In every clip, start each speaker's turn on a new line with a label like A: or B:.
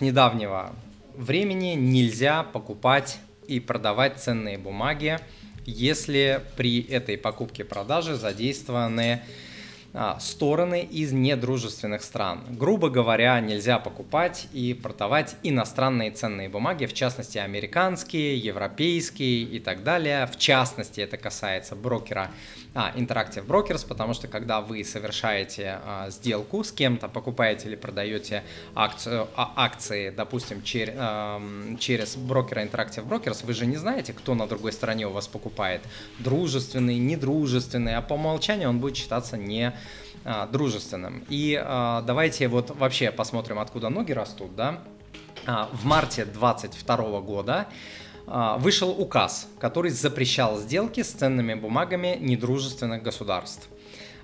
A: недавнего времени нельзя покупать и продавать ценные бумаги, если при этой покупке-продаже задействованы стороны из недружественных стран. Грубо говоря, нельзя покупать и продавать иностранные ценные бумаги, в частности американские, европейские и так далее. В частности, это касается брокера а, Interactive Brokers, потому что когда вы совершаете а, сделку с кем-то, покупаете или продаете акцию, а, акции, допустим, чер, а, через брокера Interactive Brokers, вы же не знаете, кто на другой стороне у вас покупает. Дружественный, недружественный, а по умолчанию он будет считаться не а, дружественным. И а, давайте вот вообще посмотрим, откуда ноги растут, да. А, в марте 2022 года а, вышел указ, который запрещал сделки с ценными бумагами недружественных государств.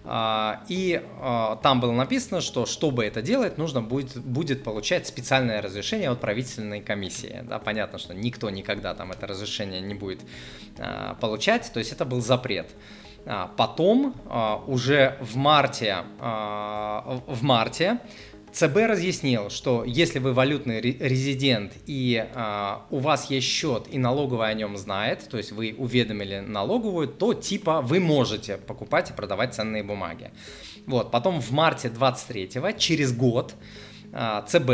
A: А, и а, там было написано, что чтобы это делать, нужно будет, будет получать специальное разрешение от правительственной комиссии. Да, понятно, что никто никогда там это разрешение не будет получать, то есть это был запрет. Потом, уже в марте, в марте ЦБ разъяснил, что если вы валютный резидент и у вас есть счет и налоговая о нем знает, то есть вы уведомили налоговую, то типа вы можете покупать и продавать ценные бумаги. Вот, потом в марте 23-го, через год, ЦБ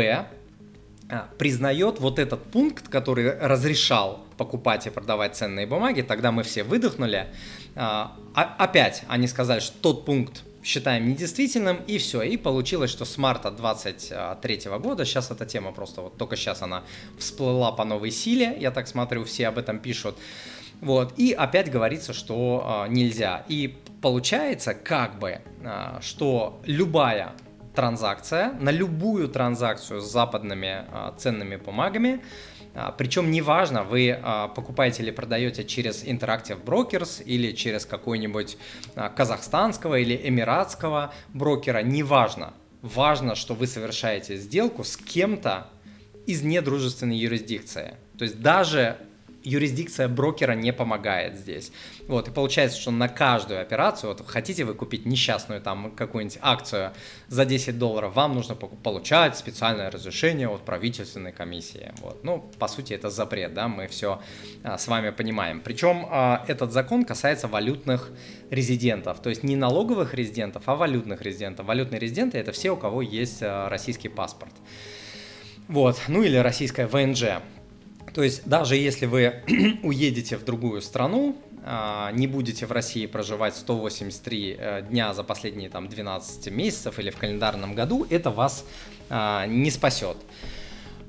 A: признает вот этот пункт, который разрешал покупать и продавать ценные бумаги, тогда мы все выдохнули. Э, опять они сказали, что тот пункт считаем недействительным, и все. И получилось, что с марта 23 года, сейчас эта тема просто вот только сейчас она всплыла по новой силе, я так смотрю, все об этом пишут. Вот, и опять говорится, что э, нельзя. И получается, как бы, э, что любая транзакция, на любую транзакцию с западными э, ценными бумагами, а, Причем неважно, вы а, покупаете или продаете через Interactive Brokers или через какой-нибудь а, казахстанского или эмиратского брокера, неважно. Важно, что вы совершаете сделку с кем-то из недружественной юрисдикции. То есть даже юрисдикция брокера не помогает здесь. Вот, и получается, что на каждую операцию, вот хотите вы купить несчастную там какую-нибудь акцию за 10 долларов, вам нужно получать специальное разрешение от правительственной комиссии. Вот. Ну, по сути, это запрет, да, мы все а, с вами понимаем. Причем а, этот закон касается валютных резидентов, то есть не налоговых резидентов, а валютных резидентов. Валютные резиденты это все, у кого есть а, российский паспорт. Вот, ну или российская ВНЖ. То есть даже если вы уедете в другую страну, а, не будете в России проживать 183 э, дня за последние там 12 месяцев или в календарном году, это вас а, не спасет.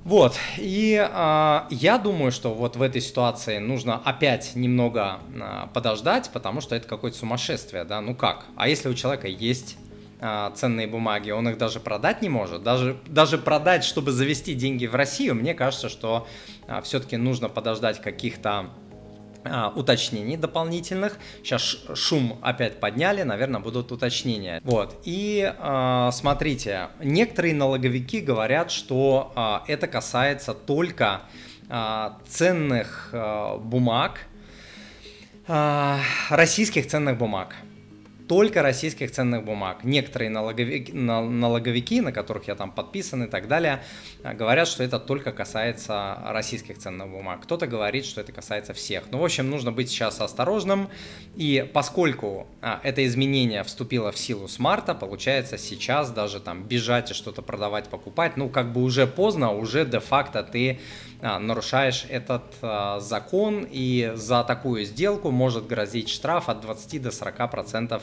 A: Вот, и э, я думаю, что вот в этой ситуации нужно опять немного э, подождать, потому что это какое-то сумасшествие, да, ну как? А если у человека есть а, ценные бумаги, он их даже продать не может. Даже, даже продать, чтобы завести деньги в Россию, мне кажется, что а, все-таки нужно подождать каких-то а, уточнений дополнительных. Сейчас шум опять подняли, наверное, будут уточнения. Вот. И э, смотрите, некоторые налоговики говорят, что э, это касается только э, ценных э, бумаг, э, российских ценных бумаг только российских ценных бумаг. Некоторые налоговики, налоговики, на которых я там подписан и так далее, а, говорят, что это только касается российских ценных бумаг. Кто-то говорит, что это касается всех. Ну, в общем, нужно быть сейчас осторожным. И поскольку а, это изменение вступило в силу с марта, получается сейчас даже там бежать и что-то продавать, покупать, ну, как бы уже поздно, уже де-факто ты а, нарушаешь этот а, закон, и за такую сделку может грозить штраф от 20 до 40 процентов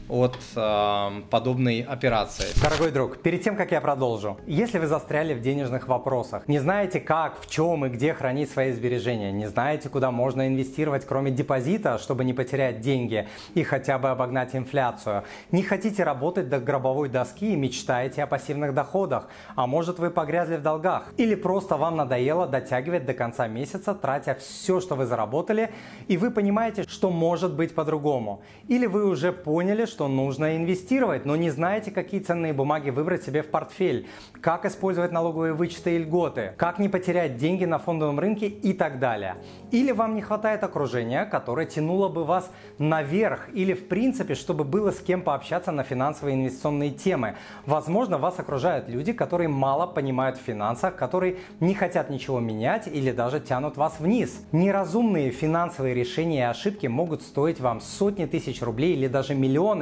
A: от э, подобной операции.
B: Дорогой друг, перед тем, как я продолжу, если вы застряли в денежных вопросах, не знаете как, в чем и где хранить свои сбережения, не знаете, куда можно инвестировать, кроме депозита, чтобы не потерять деньги и хотя бы обогнать инфляцию, не хотите работать до гробовой доски и мечтаете о пассивных доходах, а может вы погрязли в долгах, или просто вам надоело дотягивать до конца месяца, тратя все, что вы заработали, и вы понимаете, что может быть по-другому, или вы уже поняли, что нужно инвестировать, но не знаете, какие ценные бумаги выбрать себе в портфель, как использовать налоговые вычеты и льготы, как не потерять деньги на фондовом рынке и так далее. Или вам не хватает окружения, которое тянуло бы вас наверх, или в принципе, чтобы было с кем пообщаться на финансовые инвестиционные темы. Возможно, вас окружают люди, которые мало понимают в финансах, которые не хотят ничего менять или даже тянут вас вниз. Неразумные финансовые решения и ошибки могут стоить вам сотни тысяч рублей или даже миллионы.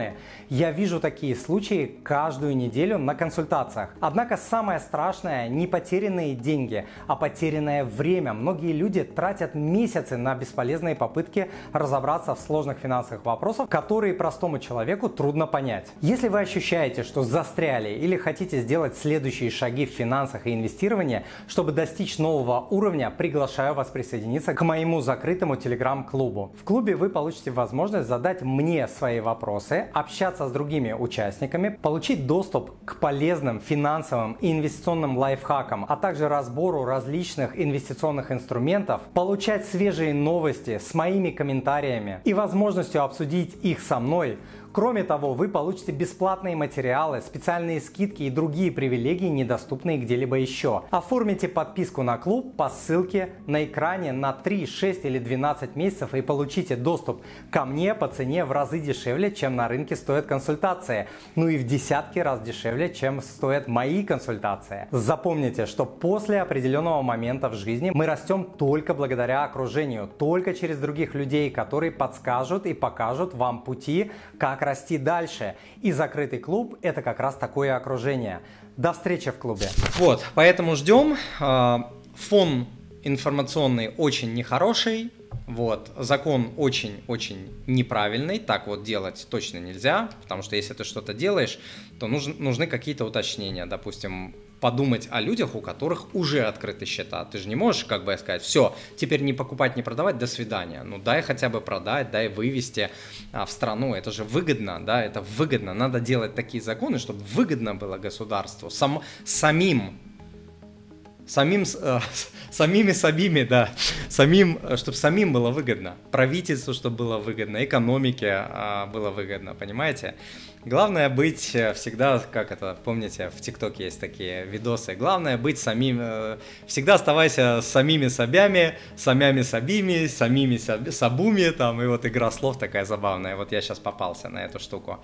B: Я вижу такие случаи каждую неделю на консультациях. Однако самое страшное не потерянные деньги, а потерянное время. Многие люди тратят месяцы на бесполезные попытки разобраться в сложных финансовых вопросах, которые простому человеку трудно понять. Если вы ощущаете, что застряли или хотите сделать следующие шаги в финансах и инвестировании, чтобы достичь нового уровня, приглашаю вас присоединиться к моему закрытому телеграм-клубу. В клубе вы получите возможность задать мне свои вопросы, общаться с другими участниками, получить доступ к полезным финансовым и инвестиционным лайфхакам, а также разбору различных инвестиционных инструментов, получать свежие новости с моими комментариями и возможностью обсудить их со мной – Кроме того, вы получите бесплатные материалы, специальные скидки и другие привилегии, недоступные где-либо еще. Оформите подписку на клуб по ссылке на экране на 3, 6 или 12 месяцев и получите доступ ко мне по цене в разы дешевле, чем на рынке стоят консультации. Ну и в десятки раз дешевле, чем стоят мои консультации. Запомните, что после определенного момента в жизни мы растем только благодаря окружению, только через других людей, которые подскажут и покажут вам пути, как как расти дальше. И закрытый клуб – это как раз такое окружение. До встречи в клубе.
A: Вот, поэтому ждем. А, фон информационный очень нехороший. Вот, закон очень-очень неправильный, так вот делать точно нельзя, потому что если ты что-то делаешь, то нужны, нужны какие-то уточнения, допустим, подумать о людях, у которых уже открыты счета. Ты же не можешь, как бы сказать, все, теперь не покупать, не продавать, до свидания. Ну дай хотя бы продать, дай вывести а, в страну. Это же выгодно, да, это выгодно. Надо делать такие законы, чтобы выгодно было государству, сам, самим самим, э, самими самими, да, самим, чтобы самим было выгодно, правительству, чтобы было выгодно, экономике э, было выгодно, понимаете? Главное быть э, всегда, как это, помните, в ТикТоке есть такие видосы, главное быть самим, э, всегда оставайся самими собями, самями собими, самими сабуми, там, и вот игра слов такая забавная, вот я сейчас попался на эту штуку.